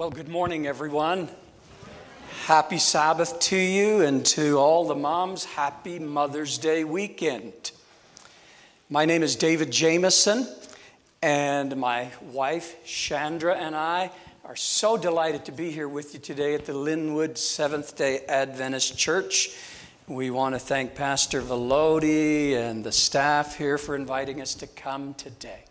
Well, good morning, everyone. Happy Sabbath to you and to all the moms. Happy Mother's Day weekend. My name is David Jamieson, and my wife, Chandra, and I are so delighted to be here with you today at the Linwood Seventh day Adventist Church. We want to thank Pastor Velody and the staff here for inviting us to come today.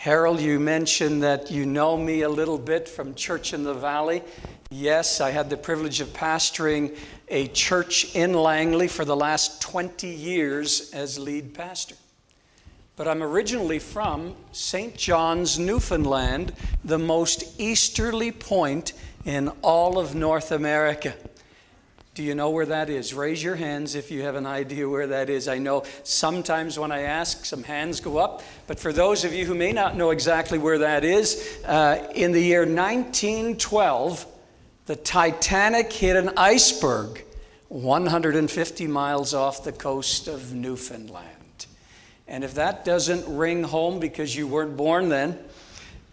Harold, you mentioned that you know me a little bit from Church in the Valley. Yes, I had the privilege of pastoring a church in Langley for the last 20 years as lead pastor. But I'm originally from St. John's, Newfoundland, the most easterly point in all of North America. Do you know where that is? Raise your hands if you have an idea where that is. I know sometimes when I ask, some hands go up. But for those of you who may not know exactly where that is, uh, in the year 1912, the Titanic hit an iceberg 150 miles off the coast of Newfoundland. And if that doesn't ring home because you weren't born then,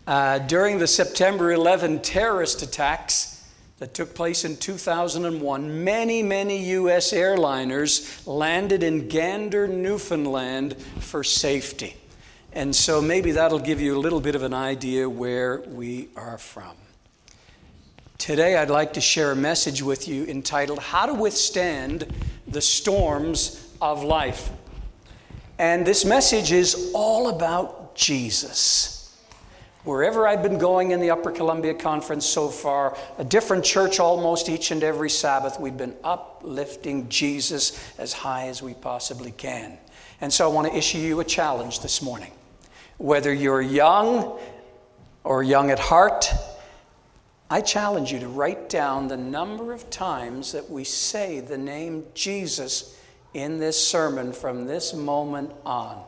uh, during the September 11 terrorist attacks, that took place in 2001, many, many U.S. airliners landed in Gander, Newfoundland for safety. And so maybe that'll give you a little bit of an idea where we are from. Today, I'd like to share a message with you entitled How to Withstand the Storms of Life. And this message is all about Jesus. Wherever I've been going in the Upper Columbia Conference so far, a different church almost each and every Sabbath, we've been uplifting Jesus as high as we possibly can. And so I want to issue you a challenge this morning. Whether you're young or young at heart, I challenge you to write down the number of times that we say the name Jesus in this sermon from this moment on.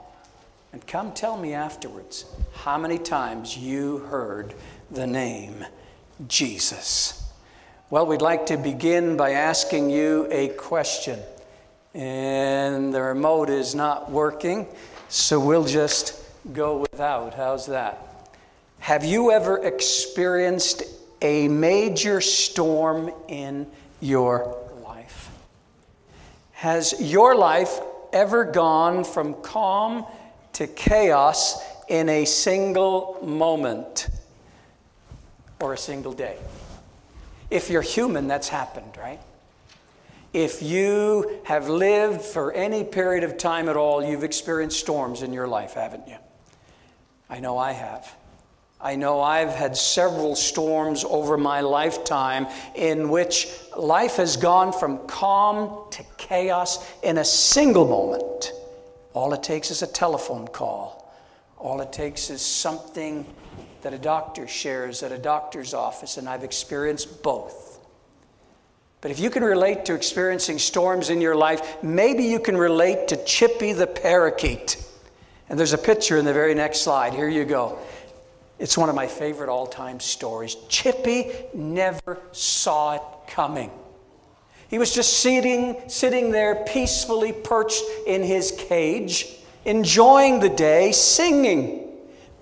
And come tell me afterwards how many times you heard the name Jesus. Well, we'd like to begin by asking you a question. And the remote is not working, so we'll just go without. How's that? Have you ever experienced a major storm in your life? Has your life ever gone from calm to chaos in a single moment or a single day. If you're human, that's happened, right? If you have lived for any period of time at all, you've experienced storms in your life, haven't you? I know I have. I know I've had several storms over my lifetime in which life has gone from calm to chaos in a single moment. All it takes is a telephone call. All it takes is something that a doctor shares at a doctor's office, and I've experienced both. But if you can relate to experiencing storms in your life, maybe you can relate to Chippy the parakeet. And there's a picture in the very next slide. Here you go. It's one of my favorite all time stories. Chippy never saw it coming. He was just sitting, sitting there peacefully perched in his cage, enjoying the day, singing.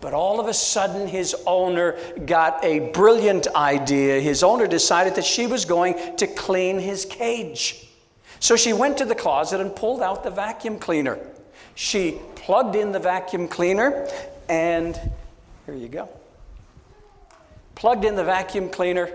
But all of a sudden, his owner got a brilliant idea. His owner decided that she was going to clean his cage. So she went to the closet and pulled out the vacuum cleaner. She plugged in the vacuum cleaner, and here you go. Plugged in the vacuum cleaner,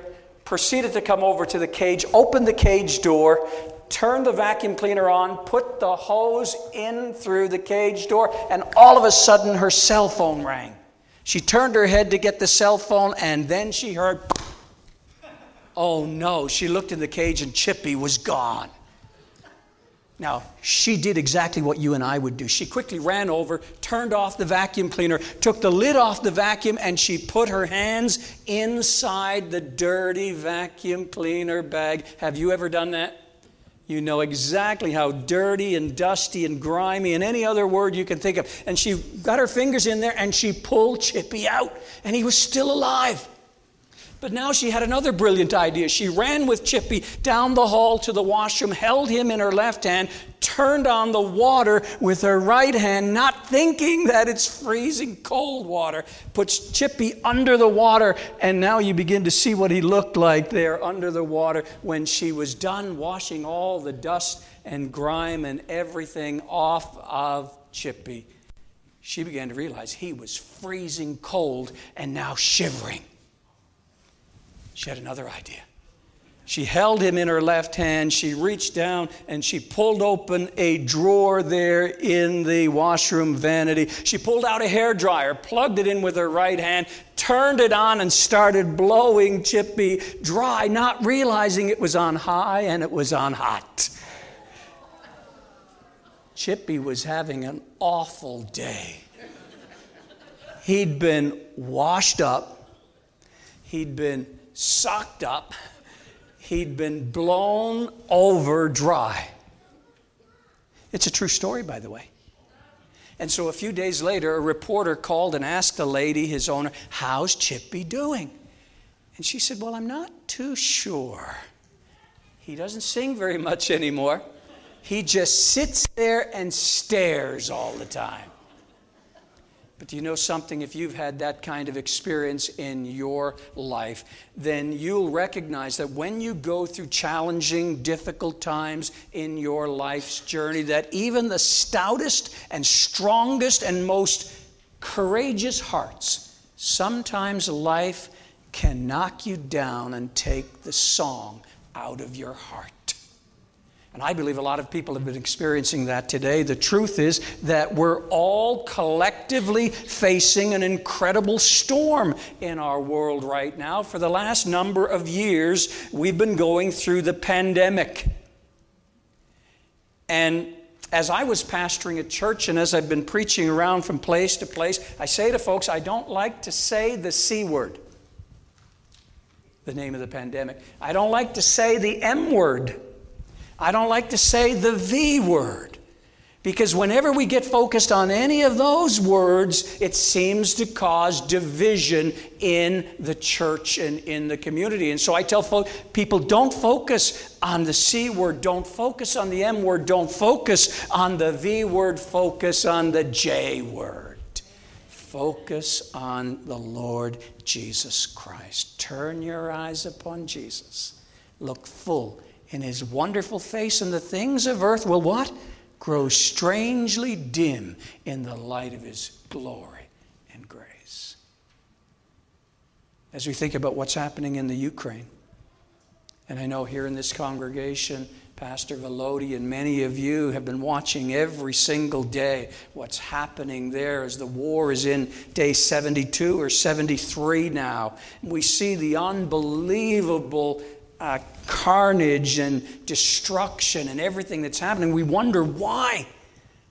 proceeded to come over to the cage, opened the cage door, turned the vacuum cleaner on, put the hose in through the cage door, and all of a sudden her cell phone rang. She turned her head to get the cell phone, and then she heard, oh no. She looked in the cage, and Chippy was gone. Now, she did exactly what you and I would do. She quickly ran over, turned off the vacuum cleaner, took the lid off the vacuum, and she put her hands inside the dirty vacuum cleaner bag. Have you ever done that? You know exactly how dirty and dusty and grimy and any other word you can think of. And she got her fingers in there and she pulled Chippy out, and he was still alive. But now she had another brilliant idea. She ran with Chippy down the hall to the washroom, held him in her left hand, turned on the water with her right hand, not thinking that it's freezing cold water, puts Chippy under the water, and now you begin to see what he looked like there under the water when she was done washing all the dust and grime and everything off of Chippy. She began to realize he was freezing cold and now shivering. She had another idea. She held him in her left hand. She reached down and she pulled open a drawer there in the washroom vanity. She pulled out a hair dryer, plugged it in with her right hand, turned it on, and started blowing Chippy dry, not realizing it was on high and it was on hot. Chippy was having an awful day. He'd been washed up, he'd been socked up, he'd been blown over dry. It's a true story, by the way. And so a few days later, a reporter called and asked the lady, his owner, How's Chippy doing? And she said, Well, I'm not too sure. He doesn't sing very much anymore. He just sits there and stares all the time. But do you know something? If you've had that kind of experience in your life, then you'll recognize that when you go through challenging, difficult times in your life's journey, that even the stoutest and strongest and most courageous hearts, sometimes life can knock you down and take the song out of your heart. And I believe a lot of people have been experiencing that today. The truth is that we're all collectively facing an incredible storm in our world right now. For the last number of years, we've been going through the pandemic. And as I was pastoring a church and as I've been preaching around from place to place, I say to folks, I don't like to say the C word, the name of the pandemic. I don't like to say the M word I don't like to say the V word because whenever we get focused on any of those words, it seems to cause division in the church and in the community. And so I tell people don't focus on the C word, don't focus on the M word, don't focus on the V word, focus on the J word. Focus on the Lord Jesus Christ. Turn your eyes upon Jesus. Look full in his wonderful face, and the things of earth will what? Grow strangely dim in the light of his glory and grace. As we think about what's happening in the Ukraine, and I know here in this congregation, Pastor Velody and many of you have been watching every single day what's happening there as the war is in day 72 or 73 now. We see the unbelievable uh, carnage and destruction and everything that's happening, we wonder why.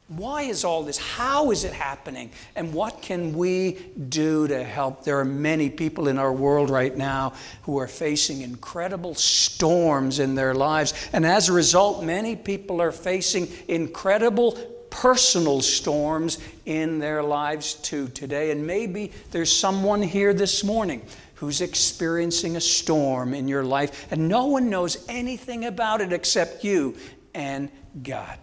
Why is all this? How is it happening? And what can we do to help? There are many people in our world right now who are facing incredible storms in their lives. And as a result, many people are facing incredible personal storms in their lives too today. And maybe there's someone here this morning who's experiencing a storm in your life, and no one knows anything about it except you and God.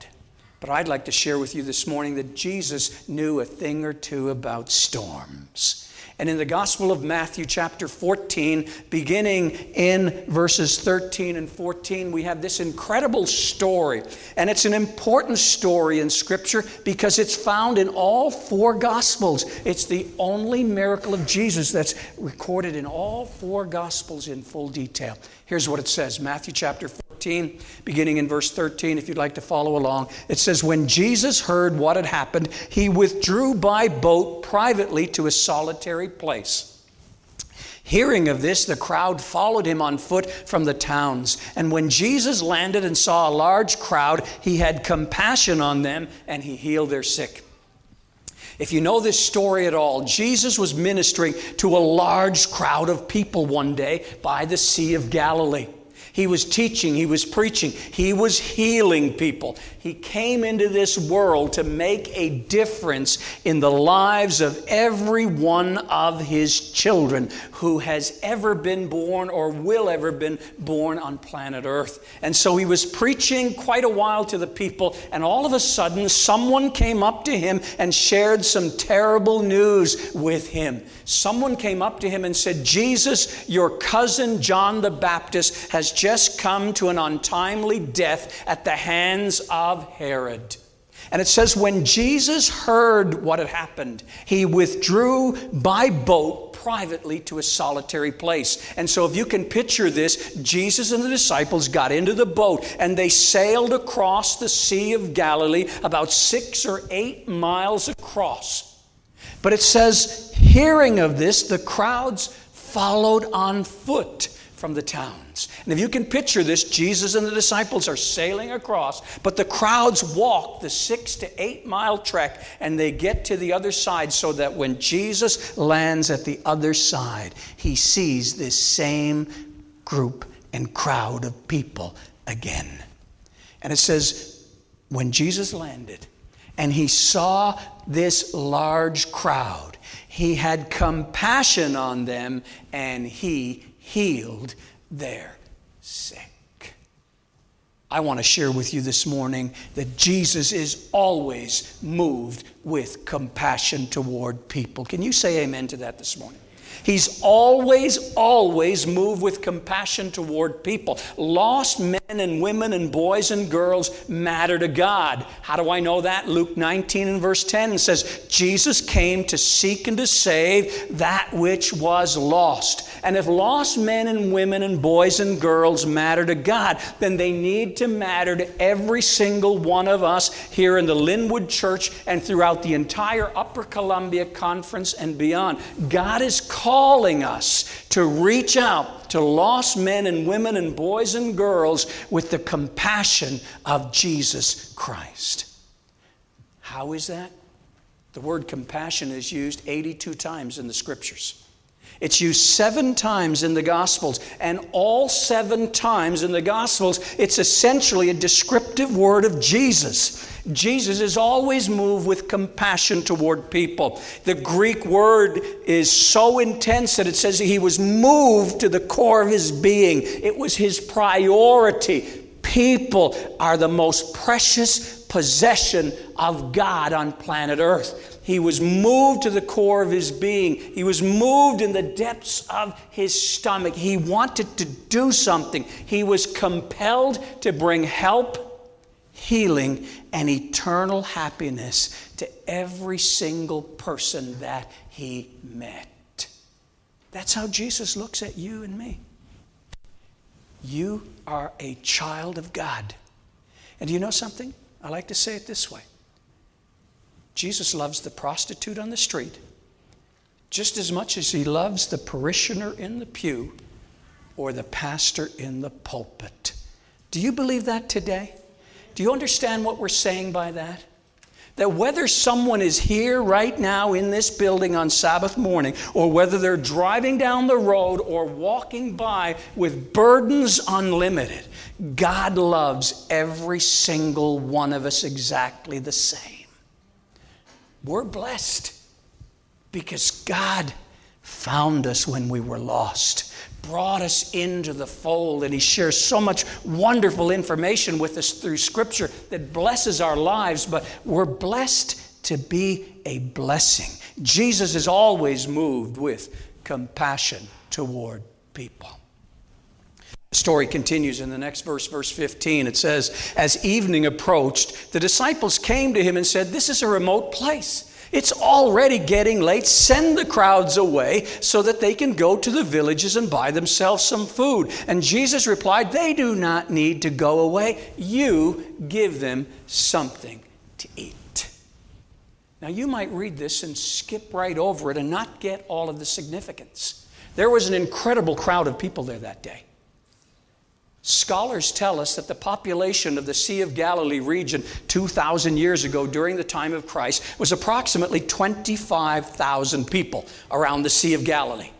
But I'd like to share with you this morning that Jesus knew a thing or two about storms. And in the Gospel of Matthew, chapter 14, beginning in verses 13 and 14, we have this incredible story. And it's an important story in Scripture because it's found in all four Gospels. It's the only miracle of Jesus that's recorded in all four Gospels in full detail. Here's what it says Matthew chapter 14, beginning in verse 13, if you'd like to follow along. It says, When Jesus heard what had happened, he withdrew by boat privately to a solitary place. Hearing of this, the crowd followed him on foot from the towns. And when Jesus landed and saw a large crowd, he had compassion on them and he healed their sick. If you know this story at all, Jesus was ministering to a large crowd of people one day by the Sea of Galilee. He was teaching, he was preaching, he was healing people. He came into this world to make a difference in the lives of every one of his children who has ever been born or will ever been born on planet Earth. And so he was preaching quite a while to the people, and all of a sudden, someone came up to him and shared some terrible news with him. Someone came up to him and said, Jesus, your cousin John the Baptist has just come to an untimely death at the hands of Herod. And it says, when Jesus heard what had happened, he withdrew by boat privately to a solitary place. And so, if you can picture this, Jesus and the disciples got into the boat and they sailed across the Sea of Galilee, about six or eight miles across. But it says, hearing of this, the crowds followed on foot from the And if you can picture this, Jesus and the disciples are sailing across, but the crowds walk the six to eight mile trek and they get to the other side so that when Jesus lands at the other side, he sees this same group and crowd of people again. And it says, when Jesus landed and he saw this large crowd, he had compassion on them and he healed their sick. I want to share with you this morning that Jesus is always moved with compassion toward people. Can you say amen to that this morning? He's always, always moved with compassion toward people. Lost men and women and boys and girls matter to God. How do I know that? Luke 19 and verse 10 says, Jesus came to seek and to save that which was lost. And if lost men and women and boys and girls matter to God, then they need to matter to every single one of us here in the Linwood Church and throughout the entire Upper Columbia Conference and beyond. God is calling us to reach out to lost men and women and boys and girls with the compassion of Jesus Christ. How is that? The word compassion is used 82 times in the scriptures. It's used seven times in the Gospels, and all seven times in the Gospels, it's essentially a descriptive word of Jesus. Jesus is always moved with compassion toward people. The Greek word is so intense that it says he was moved to the core of his being, it was his priority. People are the most precious possession of God on planet Earth. He was moved to the core of his being. He was moved in the depths of his stomach. He wanted to do something. He was compelled to bring help, healing, and eternal happiness to every single person that he met. That's how Jesus looks at you and me. You are a child of God. And do you know something? I like to say it this way Jesus loves the prostitute on the street just as much as he loves the parishioner in the pew or the pastor in the pulpit. Do you believe that today? Do you understand what we're saying by that? That whether someone is here right now in this building on Sabbath morning, or whether they're driving down the road or walking by with burdens unlimited, God loves every single one of us exactly the same. We're blessed because God found us when we were lost, brought us into the fold, and He shares so much wonderful information with us through Scripture that blesses our lives, but we're blessed to be a blessing. Jesus is always moved with compassion toward people. The story continues in the next verse, verse 15. It says, As evening approached, the disciples came to him and said, This is a remote place. It's already getting late. Send the crowds away so that they can go to the villages and buy themselves some food. And Jesus replied, They do not need to go away. You give them something to eat. Now, you might read this and skip right over it and not get all of the significance. There was an incredible crowd of people there that day. Scholars tell us that the population of the Sea of Galilee region 2,000 years ago during the time of Christ was approximately 25,000 people around the Sea of Galilee.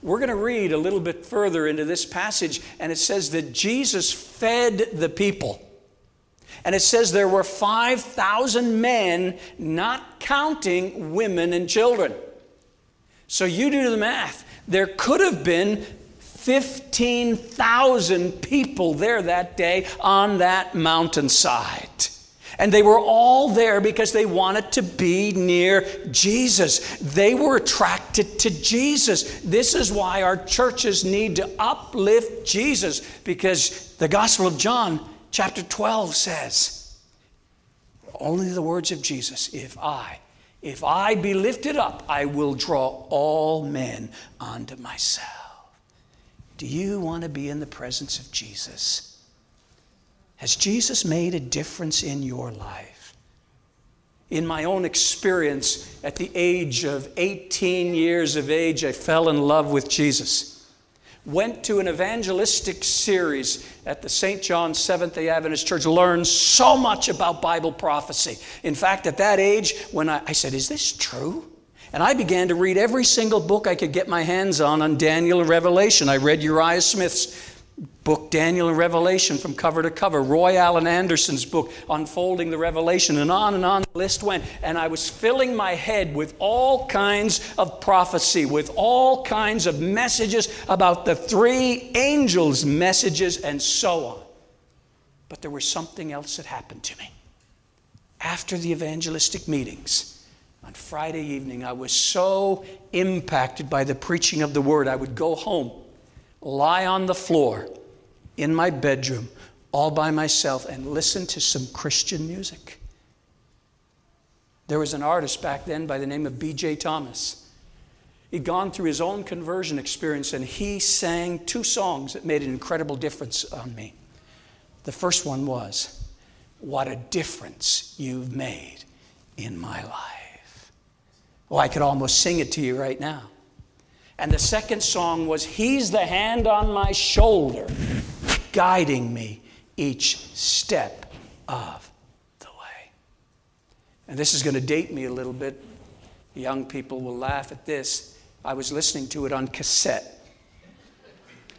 We're going to read a little bit further into this passage, and it says that Jesus fed the people. And it says there were 5,000 men, not counting women and children. So you do the math. There could have been 15,000 people there that day on that mountainside. And they were all there because they wanted to be near Jesus. They were attracted to Jesus. This is why our churches need to uplift Jesus because the Gospel of John, chapter 12, says only the words of Jesus if I, if I be lifted up, I will draw all men unto myself. Do you want to be in the presence of Jesus? Has Jesus made a difference in your life? In my own experience, at the age of 18 years of age, I fell in love with Jesus. Went to an evangelistic series at the St. John Seventh day Adventist Church, learned so much about Bible prophecy. In fact, at that age, when I, I said, Is this true? And I began to read every single book I could get my hands on on Daniel and Revelation. I read Uriah Smith's book Daniel and Revelation from cover to cover, Roy Allan Anderson's book Unfolding the Revelation, and on and on the list went. And I was filling my head with all kinds of prophecy, with all kinds of messages about the three angels' messages, and so on. But there was something else that happened to me. After the evangelistic meetings, on Friday evening, I was so impacted by the preaching of the word, I would go home lie on the floor in my bedroom all by myself and listen to some Christian music. There was an artist back then by the name of B.J. Thomas. He'd gone through his own conversion experience and he sang two songs that made an incredible difference on me. The first one was, What a difference you've made in my life. Well, I could almost sing it to you right now. And the second song was, He's the hand on my shoulder, guiding me each step of the way. And this is going to date me a little bit. Young people will laugh at this. I was listening to it on cassette.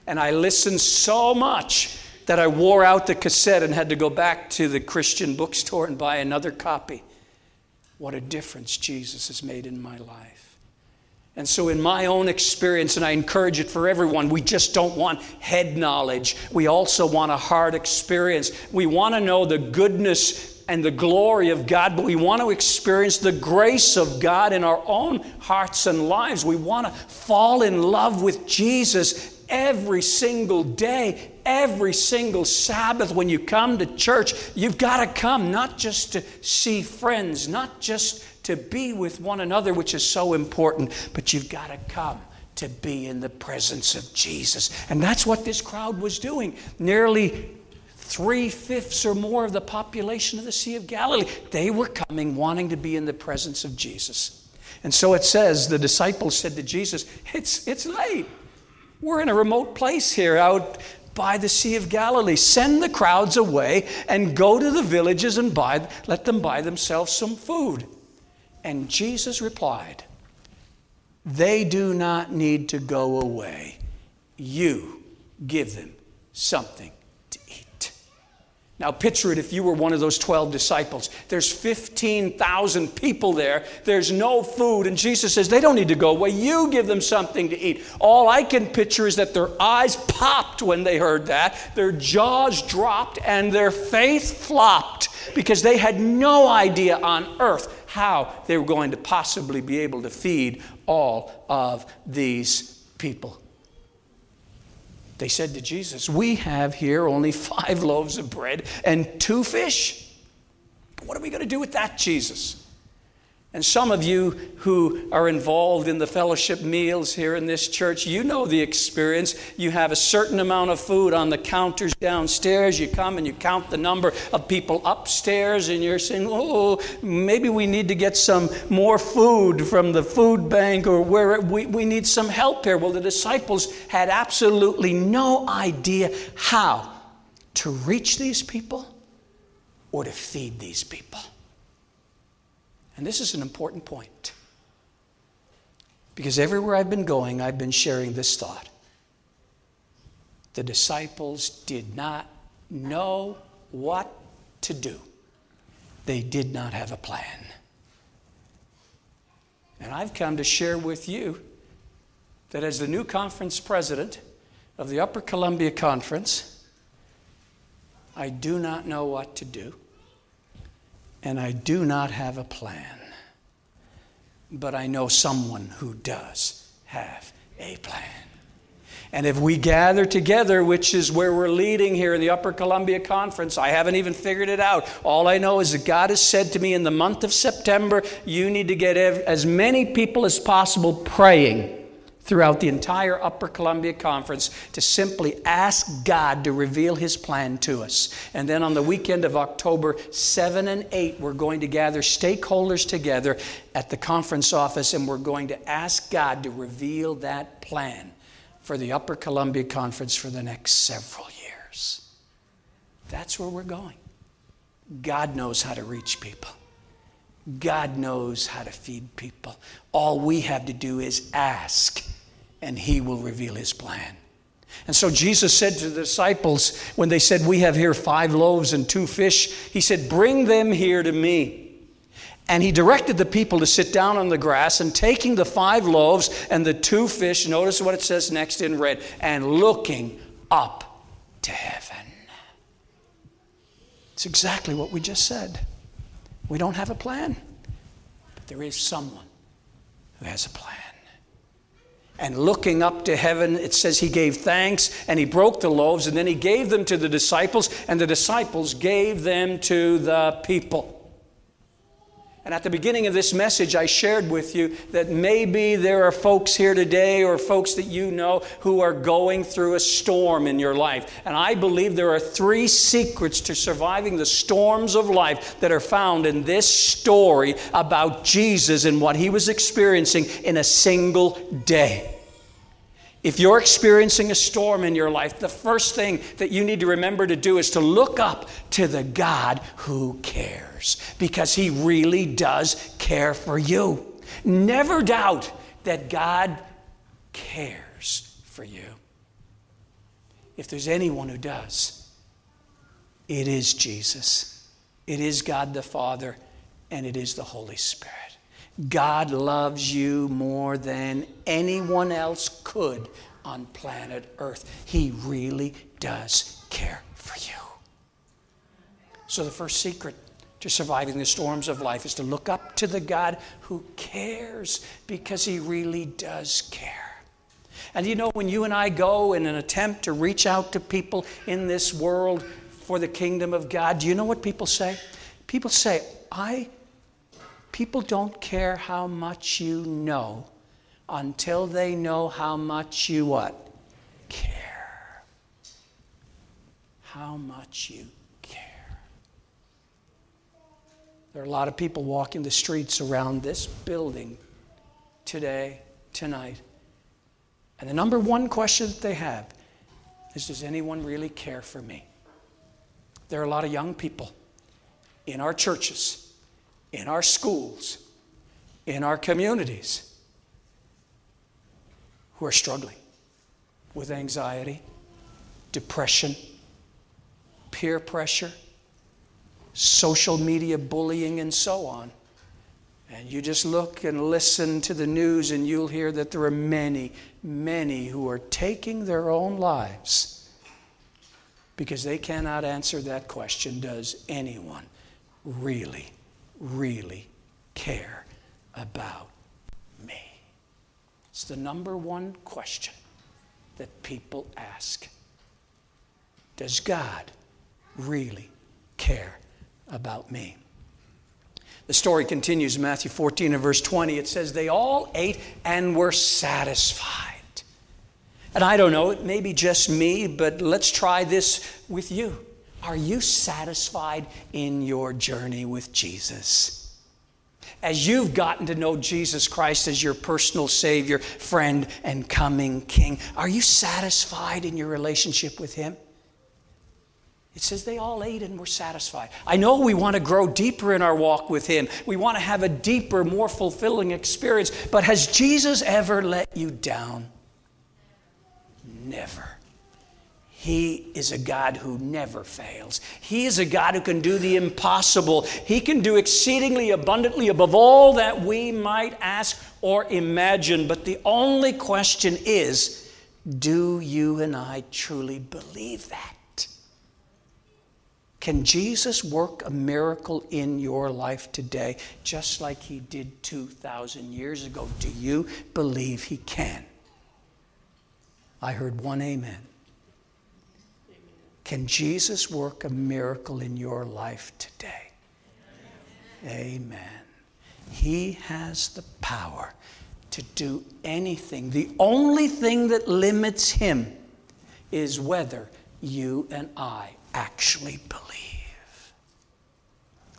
And I listened so much that I wore out the cassette and had to go back to the Christian bookstore and buy another copy. What a difference Jesus has made in my life. And so, in my own experience, and I encourage it for everyone, we just don't want head knowledge. We also want a heart experience. We want to know the goodness and the glory of God, but we want to experience the grace of God in our own hearts and lives. We want to fall in love with Jesus every single day, every single Sabbath when you come to church. You've got to come not just to see friends, not just to be with one another, which is so important, but you've got to come to be in the presence of Jesus. And that's what this crowd was doing. Nearly three fifths or more of the population of the Sea of Galilee, they were coming wanting to be in the presence of Jesus. And so it says the disciples said to Jesus, It's, it's late. We're in a remote place here out by the Sea of Galilee. Send the crowds away and go to the villages and buy, let them buy themselves some food. And Jesus replied, They do not need to go away. You give them something now, picture it if you were one of those 12 disciples. There's 15,000 people there. There's no food. And Jesus says, they don't need to go away. You give them something to eat. All I can picture is that their eyes popped when they heard that, their jaws dropped, and their faith flopped because they had no idea on earth how they were going to possibly be able to feed all of these people. They said to Jesus, We have here only five loaves of bread and two fish. What are we going to do with that, Jesus? And some of you who are involved in the fellowship meals here in this church, you know the experience. You have a certain amount of food on the counters downstairs. You come and you count the number of people upstairs, and you're saying, oh, maybe we need to get some more food from the food bank or where we, we need some help here. Well, the disciples had absolutely no idea how to reach these people or to feed these people. And this is an important point. Because everywhere I've been going, I've been sharing this thought. The disciples did not know what to do, they did not have a plan. And I've come to share with you that as the new conference president of the Upper Columbia Conference, I do not know what to do, and I do not have a plan. But I know someone who does have a plan. And if we gather together, which is where we're leading here in the Upper Columbia Conference, I haven't even figured it out. All I know is that God has said to me in the month of September, you need to get as many people as possible praying throughout the entire Upper Columbia Conference to simply ask God to reveal His plan to us. And then on the weekend of October 7 and 8, we're going to gather stakeholders together at the conference office and we're going to ask God to reveal that plan for the Upper Columbia Conference for the next several years. That's where we're going. God knows how to reach people. God knows how to feed people. All we have to do is ask, and He will reveal His plan. And so Jesus said to the disciples when they said, We have here five loaves and two fish, He said, Bring them here to me. And he directed the people to sit down on the grass, and taking the five loaves and the two fish, notice what it says next in red, and looking up to heaven. It's exactly what we just said. We don't have a plan, but there is someone who has a plan. And looking up to heaven, it says he gave thanks and he broke the loaves, and then he gave them to the disciples, and the disciples gave them to the people. And at the beginning of this message, I shared with you that maybe there are folks here today or folks that you know who are going through a storm in your life. And I believe there are three secrets to surviving the storms of life that are found in this story about Jesus and what he was experiencing in a single day. If you're experiencing a storm in your life, the first thing that you need to remember to do is to look up to the God who cares because He really does care for you. Never doubt that God cares for you. If there's anyone who does, it is Jesus, it is God the Father, and it is the Holy Spirit. God loves you more than anyone else could on planet Earth. He really does care for you. So, the first secret to surviving the storms of life is to look up to the God who cares because He really does care. And you know, when you and I go in an attempt to reach out to people in this world for the kingdom of God, do you know what people say? People say, I People don't care how much you know until they know how much you what? Care. How much you care. There are a lot of people walking the streets around this building today, tonight. And the number one question that they have is Does anyone really care for me? There are a lot of young people in our churches in our schools, in our communities who are struggling with anxiety, depression, peer pressure, social media bullying, and so on. And you just look and listen to the news, and you'll hear that there are many, many who are taking their own lives because they cannot answer that question Does anyone really really care about me? It's the number one question that people ask. Does God really care about me? The story continues, in Matthew 14 and verse 20. It says, They all ate and were satisfied. And I don't know, it may be just me, but let's try this with you. Are you satisfied in your journey with Jesus? As you've gotten to know Jesus Christ as your personal Savior, friend, and coming King, are you satisfied in your relationship with Him? It says they all ate and were satisfied. I know we want to grow deeper in our walk with Him. We want to have a deeper, more fulfilling experience. But has Jesus ever let you down? Never. He is a God who never fails. He is a God who can do the impossible. He can do exceedingly abundantly above all that we might ask or imagine. But the only question is do you and I truly believe that? Can Jesus work a miracle in your life today, just like he did 2,000 years ago? Do you believe he can? I heard one amen. Can Jesus work a miracle in your life today? Amen. He has the power to do anything. The only thing that limits him is whether you and I actually believe.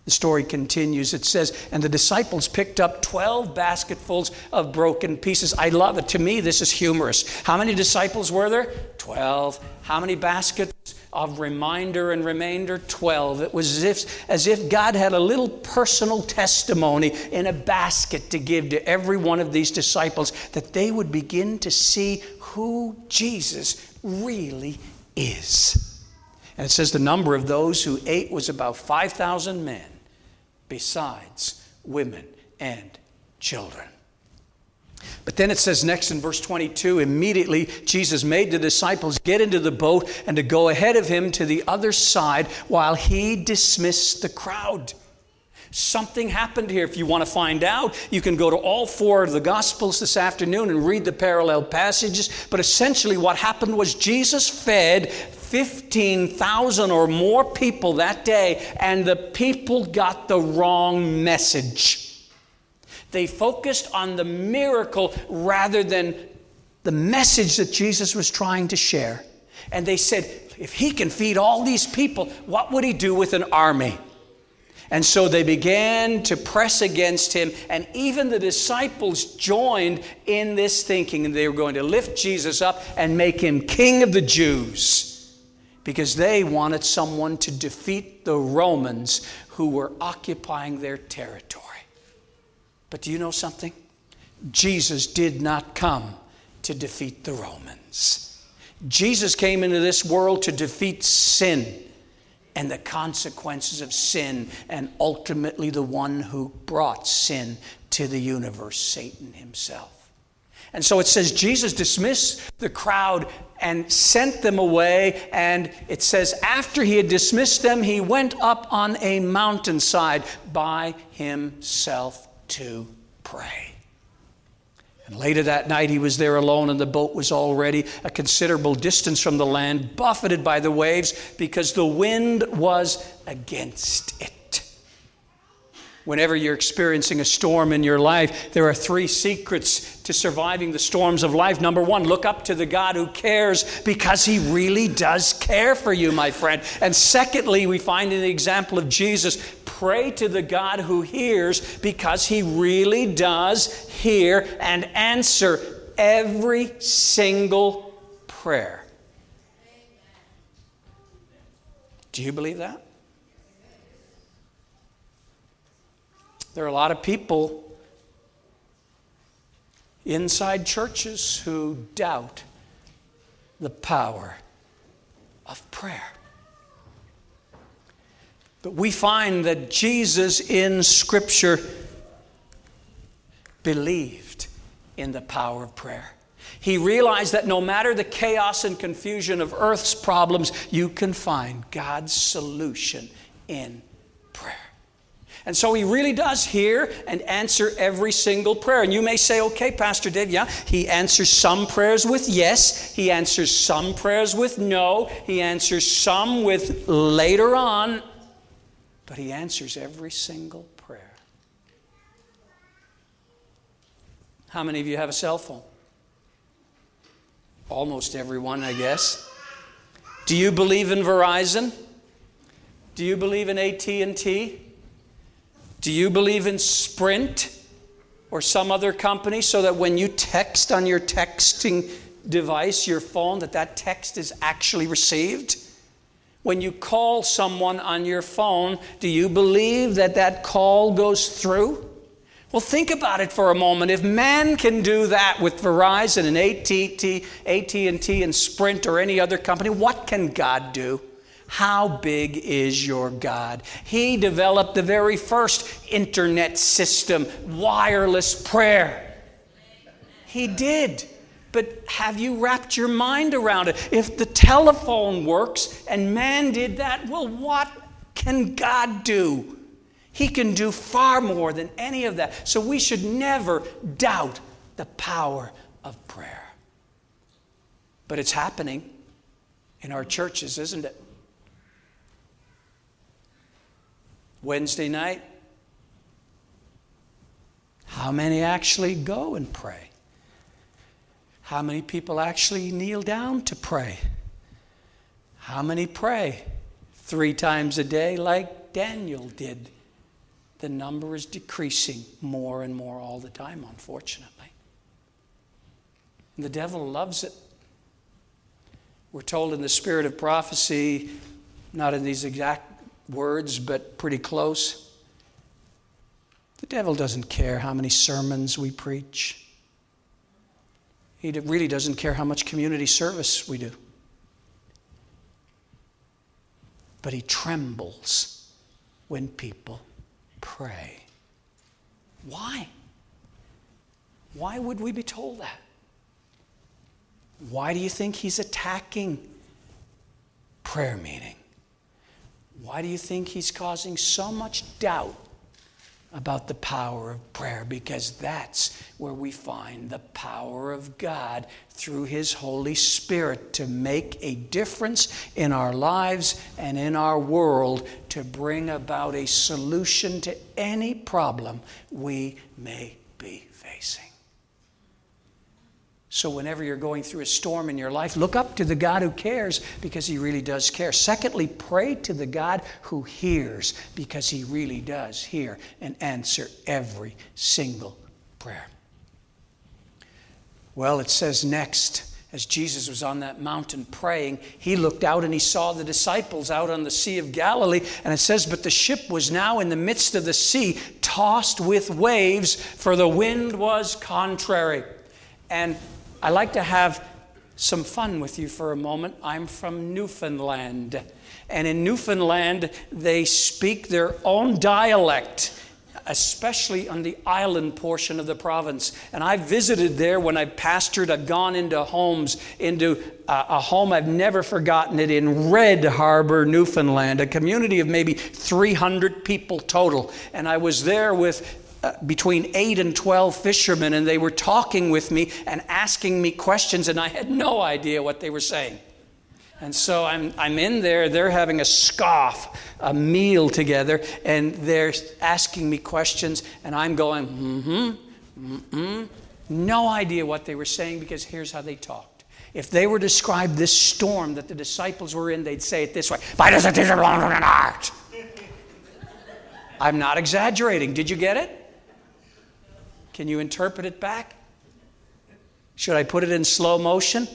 The story continues. It says, And the disciples picked up 12 basketfuls of broken pieces. I love it. To me, this is humorous. How many disciples were there? 12. How many baskets of reminder and remainder? 12. It was as if, as if God had a little personal testimony in a basket to give to every one of these disciples that they would begin to see who Jesus really is. And it says the number of those who ate was about 5,000 men besides women and children. But then it says next in verse 22 immediately Jesus made the disciples get into the boat and to go ahead of him to the other side while he dismissed the crowd. Something happened here. If you want to find out, you can go to all four of the Gospels this afternoon and read the parallel passages. But essentially, what happened was Jesus fed 15,000 or more people that day, and the people got the wrong message. They focused on the miracle rather than the message that Jesus was trying to share. And they said, if he can feed all these people, what would he do with an army? And so they began to press against him, and even the disciples joined in this thinking, and they were going to lift Jesus up and make him king of the Jews because they wanted someone to defeat the Romans who were occupying their territory. But do you know something? Jesus did not come to defeat the Romans. Jesus came into this world to defeat sin and the consequences of sin, and ultimately the one who brought sin to the universe, Satan himself. And so it says Jesus dismissed the crowd and sent them away. And it says, after he had dismissed them, he went up on a mountainside by himself to pray. And later that night, he was there alone, and the boat was already a considerable distance from the land, buffeted by the waves because the wind was against it. Whenever you're experiencing a storm in your life, there are three secrets to surviving the storms of life. Number one, look up to the God who cares because he really does care for you, my friend. And secondly, we find in the example of Jesus, pray to the God who hears because he really does hear and answer every single prayer. Do you believe that? There are a lot of people inside churches who doubt the power of prayer. But we find that Jesus in Scripture believed in the power of prayer. He realized that no matter the chaos and confusion of earth's problems, you can find God's solution in prayer. And so he really does hear and answer every single prayer. And you may say, okay, Pastor Dave, yeah, he answers some prayers with yes, he answers some prayers with no, he answers some with later on, but he answers every single prayer. How many of you have a cell phone? Almost everyone, I guess. Do you believe in Verizon? Do you believe in AT&T? Do you believe in Sprint or some other company so that when you text on your texting device, your phone, that that text is actually received? When you call someone on your phone, do you believe that that call goes through? Well, think about it for a moment. If man can do that with Verizon and AT&T, AT&T and Sprint or any other company, what can God do? How big is your God? He developed the very first internet system, wireless prayer. He did. But have you wrapped your mind around it? If the telephone works and man did that, well, what can God do? He can do far more than any of that. So we should never doubt the power of prayer. But it's happening in our churches, isn't it? Wednesday night, how many actually go and pray? How many people actually kneel down to pray? How many pray three times a day like Daniel did? The number is decreasing more and more all the time, unfortunately. The devil loves it. We're told in the spirit of prophecy, not in these exact words, but pretty close. The devil doesn't care how many sermons we preach. He really doesn't care how much community service we do. But he trembles when people pray. Why? Why would we be told that? Why do you think he's attacking prayer meeting? Why do you think he's causing so much doubt about the power of prayer? Because that's where we find the power of God through his Holy Spirit to make a difference in our lives and in our world to bring about a solution to any problem we may be facing. So, whenever you're going through a storm in your life, look up to the God who cares because he really does care. Secondly, pray to the God who hears because he really does hear and answer every single prayer. Well, it says next, as Jesus was on that mountain praying, he looked out and he saw the disciples out on the Sea of Galilee. And it says, But the ship was now in the midst of the sea, tossed with waves, for the wind was contrary. And I like to have some fun with you for a moment. I'm from Newfoundland. And in Newfoundland, they speak their own dialect, especially on the island portion of the province. And I visited there when I pastored. I've gone into homes, into a, a home I've never forgotten it in Red Harbor, Newfoundland, a community of maybe 300 people total. And I was there with uh, between 8 and 12 fishermen, and they were talking with me and asking me questions, and I had no idea what they were saying. And so I'm, I'm in there, they're having a scoff, a meal together, and they're asking me questions, and I'm going, mm hmm, mm hmm. No idea what they were saying because here's how they talked. If they were to describe this storm that the disciples were in, they'd say it this way I'm not exaggerating. Did you get it? Can you interpret it back? Should I put it in slow motion?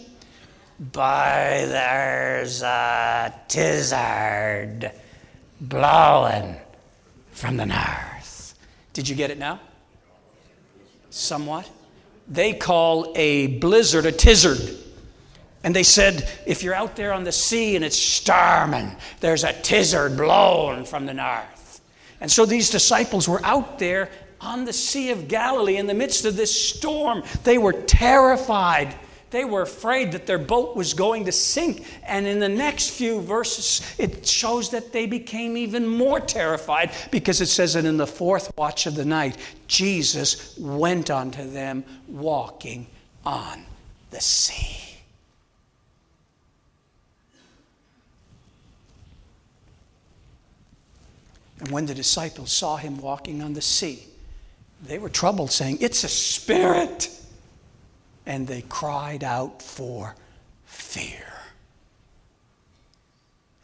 By there's a tizzard blowing from the north. Did you get it now? Somewhat. They call a blizzard a tizzard. And they said, if you're out there on the sea and it's storming, there's a tizzard blowing from the north. And so these disciples were out there on the Sea of Galilee in the midst of this storm. They were terrified. They were afraid that their boat was going to sink. And in the next few verses, it shows that they became even more terrified because it says that in the fourth watch of the night, Jesus went unto them walking on the sea. And when the disciples saw him walking on the sea, they were troubled, saying, It's a spirit. And they cried out for fear.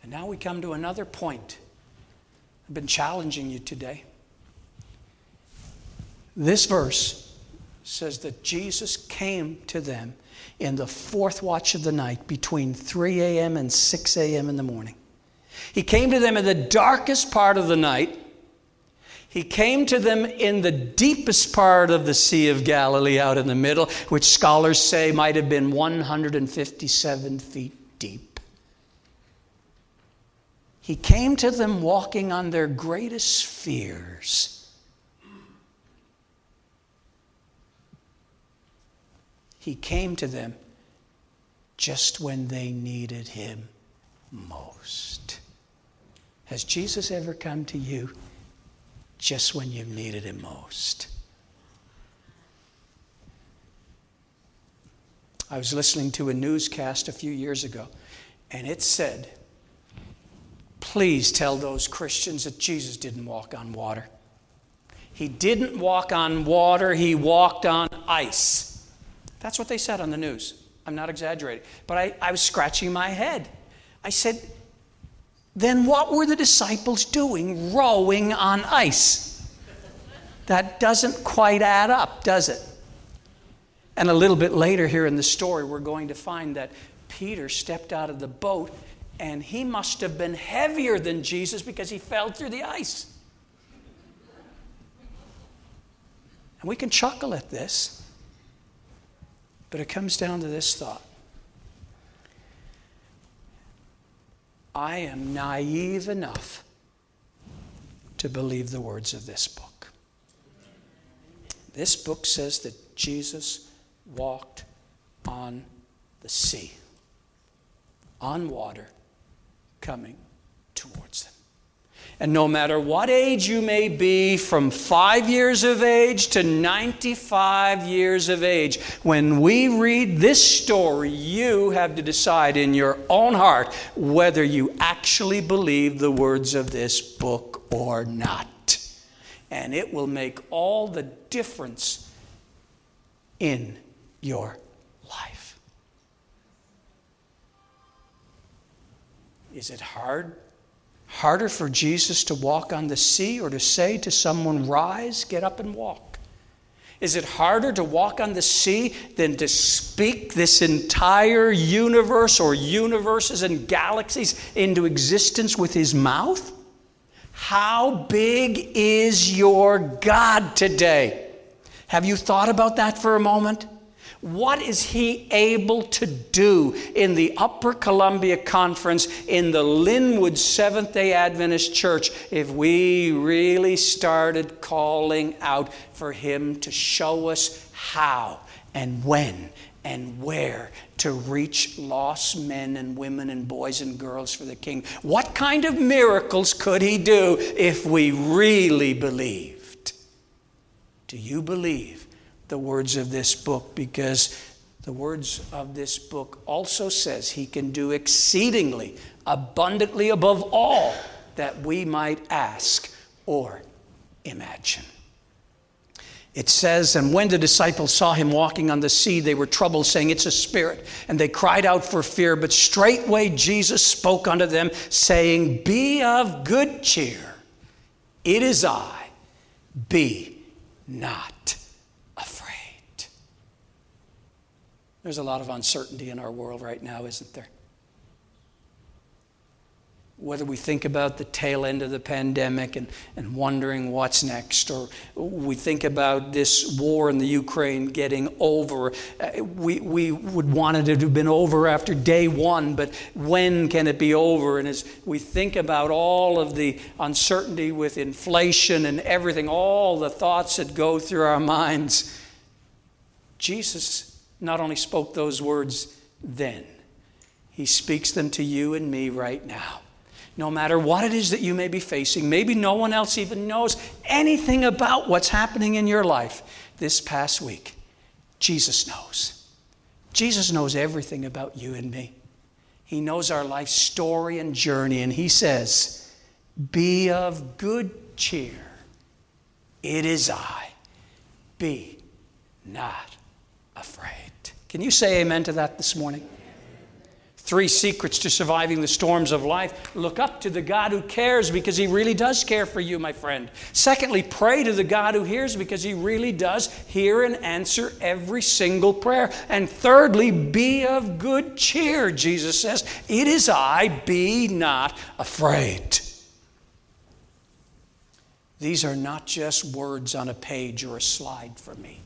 And now we come to another point. I've been challenging you today. This verse says that Jesus came to them in the fourth watch of the night between 3 a.m. and 6 a.m. in the morning. He came to them in the darkest part of the night. He came to them in the deepest part of the Sea of Galilee, out in the middle, which scholars say might have been 157 feet deep. He came to them walking on their greatest fears. He came to them just when they needed him most. Has Jesus ever come to you just when you've needed him most? I was listening to a newscast a few years ago, and it said, Please tell those Christians that Jesus didn't walk on water. He didn't walk on water, he walked on ice. That's what they said on the news. I'm not exaggerating. But I, I was scratching my head. I said, then what were the disciples doing rowing on ice? That doesn't quite add up, does it? And a little bit later here in the story, we're going to find that Peter stepped out of the boat and he must have been heavier than Jesus because he fell through the ice. And we can chuckle at this, but it comes down to this thought I am naive enough to believe the words of this book. This book says that Jesus walked on the sea, on water coming towards them. And no matter what age you may be, from five years of age to 95 years of age, when we read this story, you have to decide in your own heart whether you actually believe the words of this book or not. And it will make all the difference in your life. Is it hard Harder for Jesus to walk on the sea or to say to someone, Rise, get up and walk? Is it harder to walk on the sea than to speak this entire universe or universes and galaxies into existence with his mouth? How big is your God today? Have you thought about that for a moment? What is he able to do in the Upper Columbia Conference in the Linwood Seventh day Adventist Church if we really started calling out for him to show us how and when and where to reach lost men and women and boys and girls for the King? What kind of miracles could he do if we really believed? Do you believe? The words of this book because the words of this book also says he can do exceedingly abundantly above all that we might ask or imagine. It says, And when the disciples saw him walking on the sea, they were troubled, saying, It's a spirit. And they cried out for fear. But straightway Jesus spoke unto them, saying, Be of good cheer. It is I. Be not There's a lot of uncertainty in our world right now, isn't there? Whether we think about the tail end of the pandemic and, and wondering what's next, or we think about this war in the Ukraine getting over, uh, we, we would want it to have been over after day one, but when can it be over? And as we think about all of the uncertainty with inflation and everything, all the thoughts that go through our minds, Jesus not only spoke those words then, he speaks them to you and me right now. No matter what it is that you may be facing, maybe no one else even knows anything about what's happening in your life this past week. Jesus knows. Jesus knows everything about you and me. He knows our life story and journey, and He says, Be of good cheer. It is I. Be not afraid. Can you say amen to that this morning? Three secrets to surviving the storms of life. Look up to the God who cares because he really does care for you, my friend. Secondly, pray to the God who hears because he really does hear and answer every single prayer. And thirdly, be of good cheer. Jesus says, It is I, be not afraid. These are not just words on a page or a slide for me.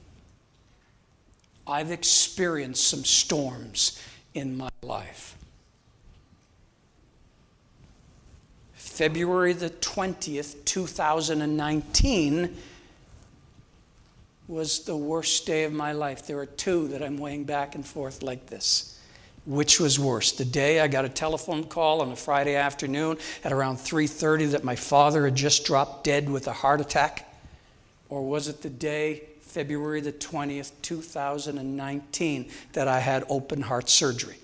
I've experienced some storms in my life. February the 20th, 2019 was the worst day of my life. There are two that I'm weighing back and forth like this. Which was worse? The day I got a telephone call on a Friday afternoon at around 3:30 that my father had just dropped dead with a heart attack? Or was it the day February the 20th, 2019, that I had open heart surgery.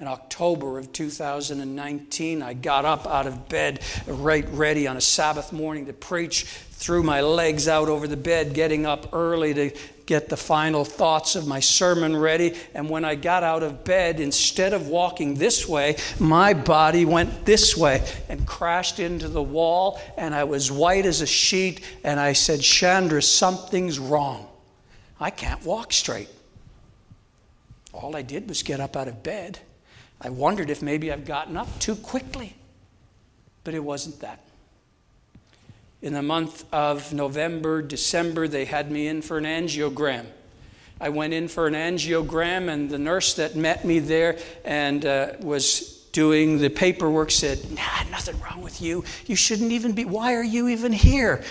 In October of 2019, I got up out of bed, right ready on a Sabbath morning to preach, threw my legs out over the bed, getting up early to get the final thoughts of my sermon ready. And when I got out of bed, instead of walking this way, my body went this way and crashed into the wall. And I was white as a sheet. And I said, Chandra, something's wrong. I can't walk straight. All I did was get up out of bed. I wondered if maybe I've gotten up too quickly, but it wasn't that in the month of November, December, they had me in for an angiogram. I went in for an angiogram, and the nurse that met me there and uh, was doing the paperwork said, Nah, nothing wrong with you. You shouldn't even be. Why are you even here?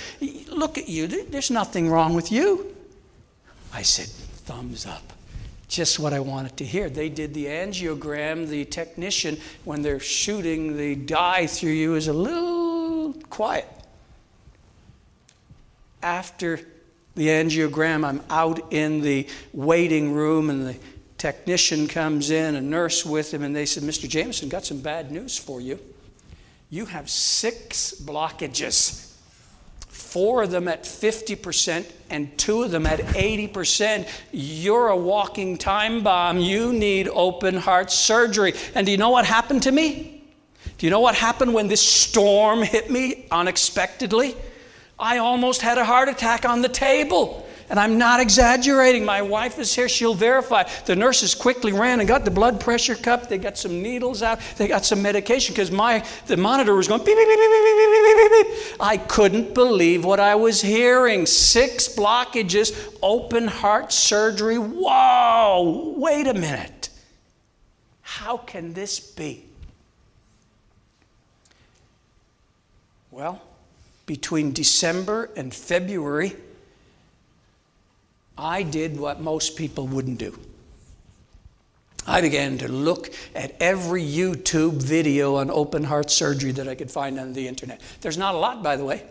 Look at you. There's nothing wrong with you. I said, Thumbs up. Just what I wanted to hear. They did the angiogram. The technician, when they're shooting the dye through you, is a little quiet after the angiogram, I'm out in the waiting room, and the technician comes in, a nurse with him, and they said, Mr. Jamieson, got some bad news for you. You have six blockages, four of them at 50%, and two of them at 80%. You're a walking time bomb. You need open heart surgery. And do you know what happened to me? Do you know what happened when this storm hit me unexpectedly? I almost had a heart attack on the table. And I'm not exaggerating. My wife is here. She'll verify. The nurses quickly ran and got the blood pressure cup. They got some needles out. They got some medication because my the monitor was going beep, beep, beep, beep, beep, beep, beep. I couldn't believe what I was hearing. Six blockages, open heart surgery. Whoa, wait a minute. How can this be? Well, between December and February, I did what most people wouldn't do. I began to look at every YouTube video on open heart surgery that I could find on the internet. There's not a lot, by the way,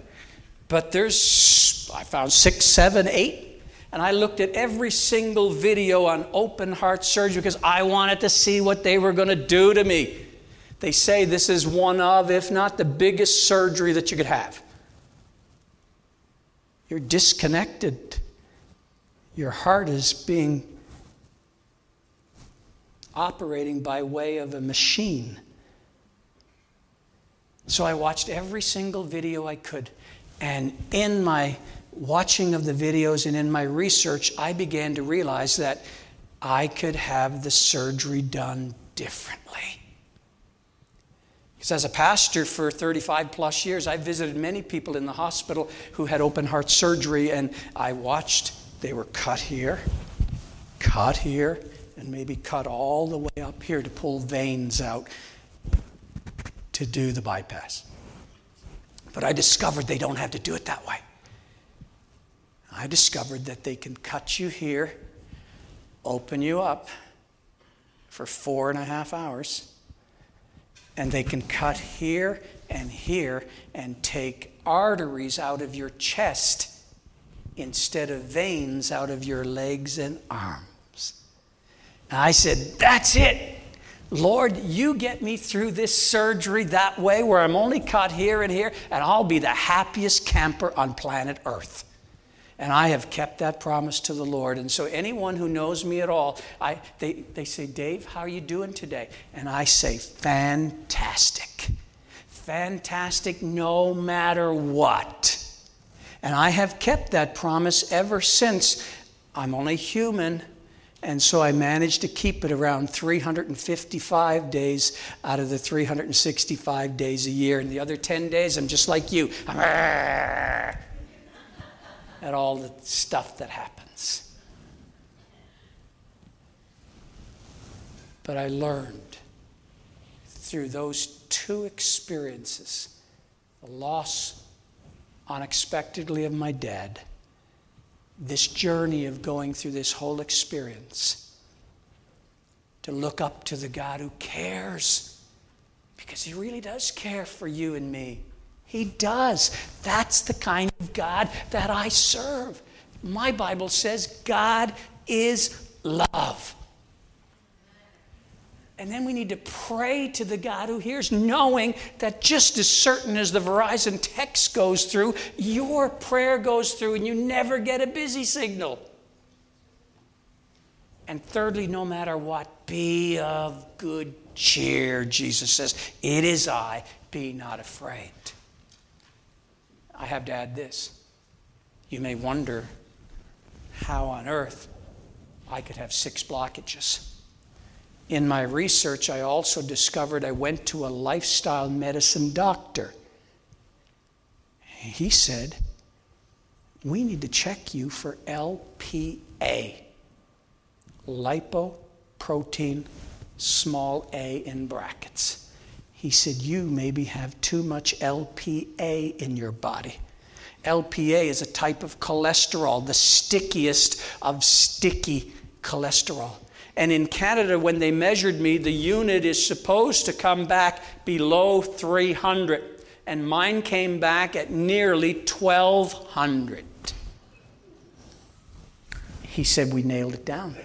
but there's, I found six, seven, eight. And I looked at every single video on open heart surgery because I wanted to see what they were going to do to me. They say this is one of, if not the biggest surgery that you could have. You're disconnected. Your heart is being operating by way of a machine. So I watched every single video I could. And in my watching of the videos and in my research, I began to realize that I could have the surgery done differently. Because as a pastor for 35 plus years, I visited many people in the hospital who had open heart surgery, and I watched they were cut here, cut here, and maybe cut all the way up here to pull veins out to do the bypass. But I discovered they don't have to do it that way. I discovered that they can cut you here, open you up for four and a half hours and they can cut here and here and take arteries out of your chest instead of veins out of your legs and arms. And I said, That's it. Lord, you get me through this surgery that way where I'm only cut here and here, and I'll be the happiest camper on planet Earth. And I have kept that promise to the Lord. And so, anyone who knows me at all, I, they, they say, Dave, how are you doing today? And I say, fantastic. Fantastic no matter what. And I have kept that promise ever since. I'm only human. And so I managed to keep it around 355 days out of the 365 days a year. And the other 10 days, I'm just like you. I'm at all the stuff that happens. But I learned through those two experiences the loss unexpectedly of my dad this journey of going through this whole experience to look up to the God who cares because he really does care for you and me. He does. That's the kind of God that I serve. My Bible says God is love. And then we need to pray to the God who hears, knowing that just as certain as the Verizon text goes through, your prayer goes through and you never get a busy signal. And thirdly, no matter what, be of good cheer, Jesus says. It is I, be not afraid. I have to add this. You may wonder how on earth I could have six blockages. In my research, I also discovered I went to a lifestyle medicine doctor. He said, We need to check you for LPA, lipoprotein small a in brackets. He said, You maybe have too much LPA in your body. LPA is a type of cholesterol, the stickiest of sticky cholesterol. And in Canada, when they measured me, the unit is supposed to come back below 300. And mine came back at nearly 1200. He said, We nailed it down.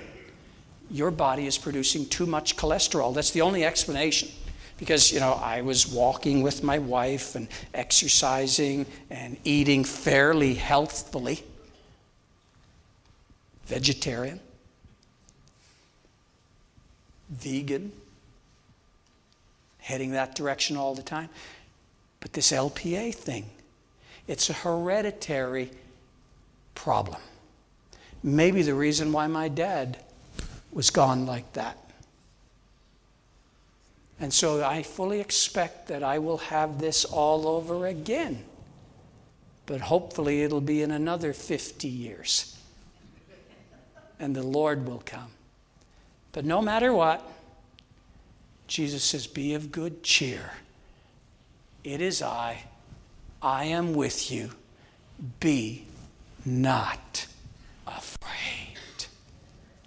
Your body is producing too much cholesterol. That's the only explanation. Because, you know, I was walking with my wife and exercising and eating fairly healthfully, vegetarian vegan, heading that direction all the time. But this LPA thing, it's a hereditary problem. Maybe the reason why my dad was gone like that. And so I fully expect that I will have this all over again. But hopefully it'll be in another 50 years. And the Lord will come. But no matter what, Jesus says, Be of good cheer. It is I. I am with you. Be not afraid.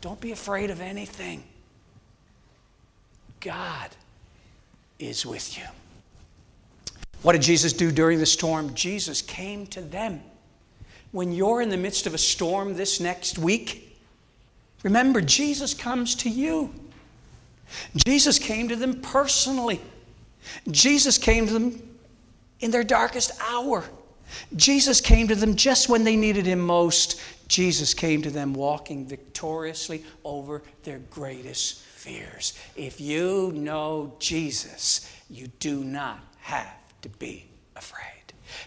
Don't be afraid of anything. God is with you. What did Jesus do during the storm? Jesus came to them. When you're in the midst of a storm this next week, Remember, Jesus comes to you. Jesus came to them personally. Jesus came to them in their darkest hour. Jesus came to them just when they needed him most. Jesus came to them walking victoriously over their greatest fears. If you know Jesus, you do not have to be afraid.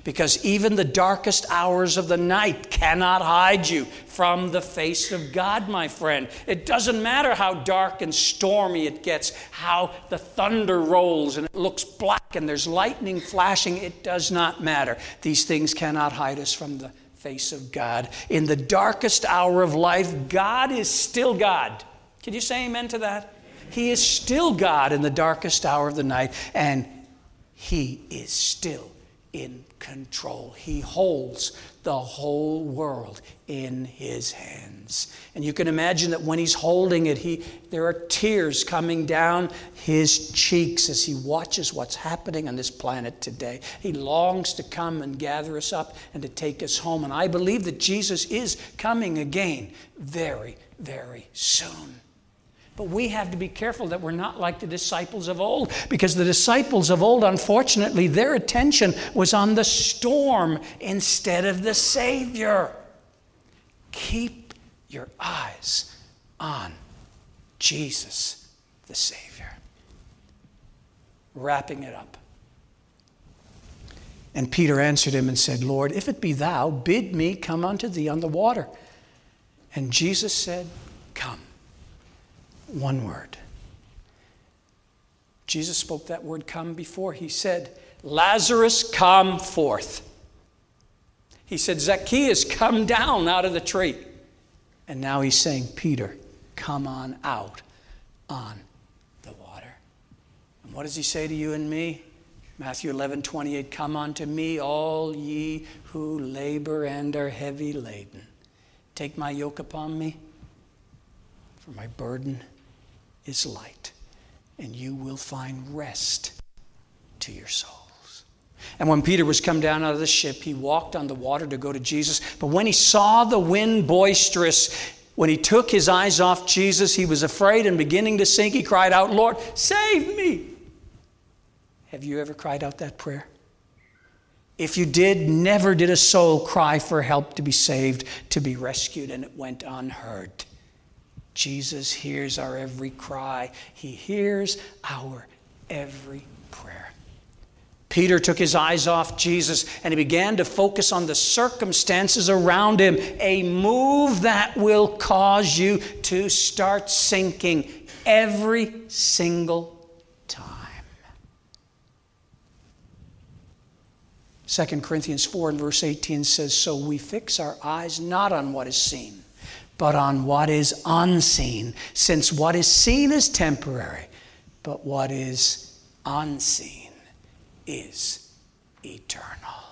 Because even the darkest hours of the night cannot hide you from the face of God, my friend. It doesn't matter how dark and stormy it gets, how the thunder rolls and it looks black and there's lightning flashing. It does not matter. These things cannot hide us from the face of God. In the darkest hour of life, God is still God. Can you say amen to that? He is still God in the darkest hour of the night, and He is still in control. He holds the whole world in his hands. And you can imagine that when he's holding it, he, there are tears coming down his cheeks as he watches what's happening on this planet today. He longs to come and gather us up and to take us home. And I believe that Jesus is coming again very, very soon. But we have to be careful that we're not like the disciples of old, because the disciples of old, unfortunately, their attention was on the storm instead of the Savior. keep your eyes on Jesus, the Savior. Wrapping it up. And Peter answered him and said, Lord, if it be thou, bid me come unto thee on the water. And Jesus said, Come. One word. Jesus spoke that word come before. He said, Lazarus, come forth. He said, Zacchaeus, come down out of the tree. And now he's saying, Peter, come on out on the water. And what does he say to you and me? Matthew 11, 28, Come unto me, all ye who labor and are heavy laden. Take my yoke upon me, for my burden is light, and you will find rest to your souls. And when Peter was come down out of the ship, he walked on the water to go to Jesus. But when he saw the wind boisterous, when he took his eyes off Jesus, he was afraid and beginning to sink. He cried out, Lord, save me. Have you ever cried out that prayer? If you did, never did a soul cry for help to be saved, to be rescued, and it went unheard. Jesus hears our every cry, He hears our every prayer. Peter took his eyes off Jesus and he began to focus on the circumstances around him, a move that will cause you to start sinking every single time. 2 Corinthians 4 and verse 18 says, So we fix our eyes not on what is seen, but on what is unseen, since what is seen is temporary, but what is unseen is eternal.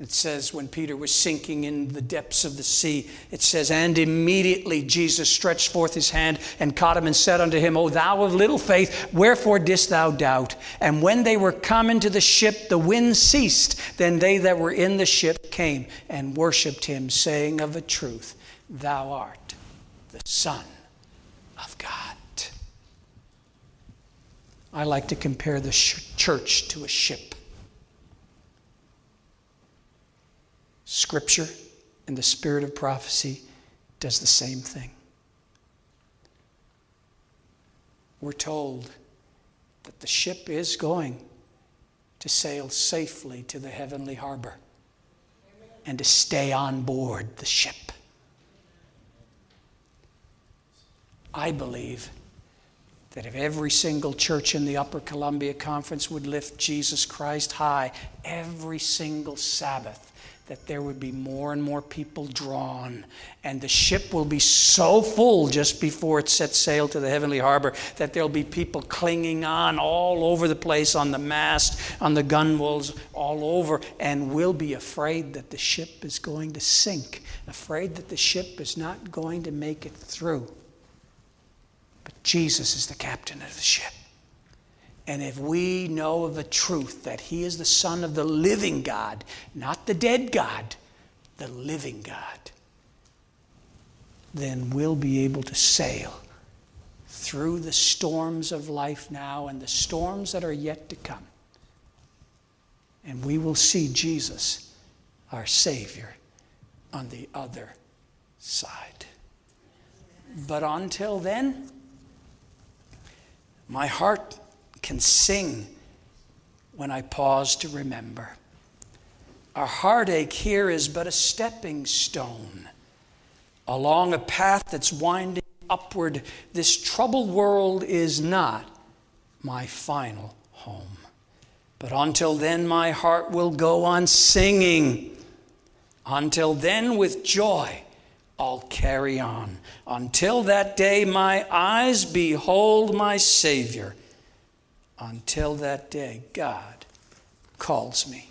It says when Peter was sinking in the depths of the sea, it says, And immediately Jesus stretched forth his hand and caught him and said unto him, O thou of little faith, wherefore didst thou doubt? And when they were come into the ship, the wind ceased. Then they that were in the ship came and worshipped him, saying of a truth, Thou art the Son of God. I like to compare the church to a ship. Scripture and the spirit of prophecy does the same thing. We're told that the ship is going to sail safely to the heavenly harbor and to stay on board the ship. I believe that if every single church in the Upper Columbia Conference would lift Jesus Christ high every single Sabbath, that there would be more and more people drawn. And the ship will be so full just before it sets sail to the heavenly harbor that there'll be people clinging on all over the place on the mast, on the gunwales, all over. And we'll be afraid that the ship is going to sink, afraid that the ship is not going to make it through. But Jesus is the captain of the ship. And if we know of the truth that He is the Son of the living God, not the dead God, the living God, then we'll be able to sail through the storms of life now and the storms that are yet to come. And we will see Jesus, our Savior, on the other side. But until then, my heart can sing when I pause to remember. Our heartache here is but a stepping stone along a path that's winding upward. This troubled world is not my final home. But until then, my heart will go on singing. Until then, with joy, I'll carry on. Until that day, my eyes behold my Savior until that day, God calls me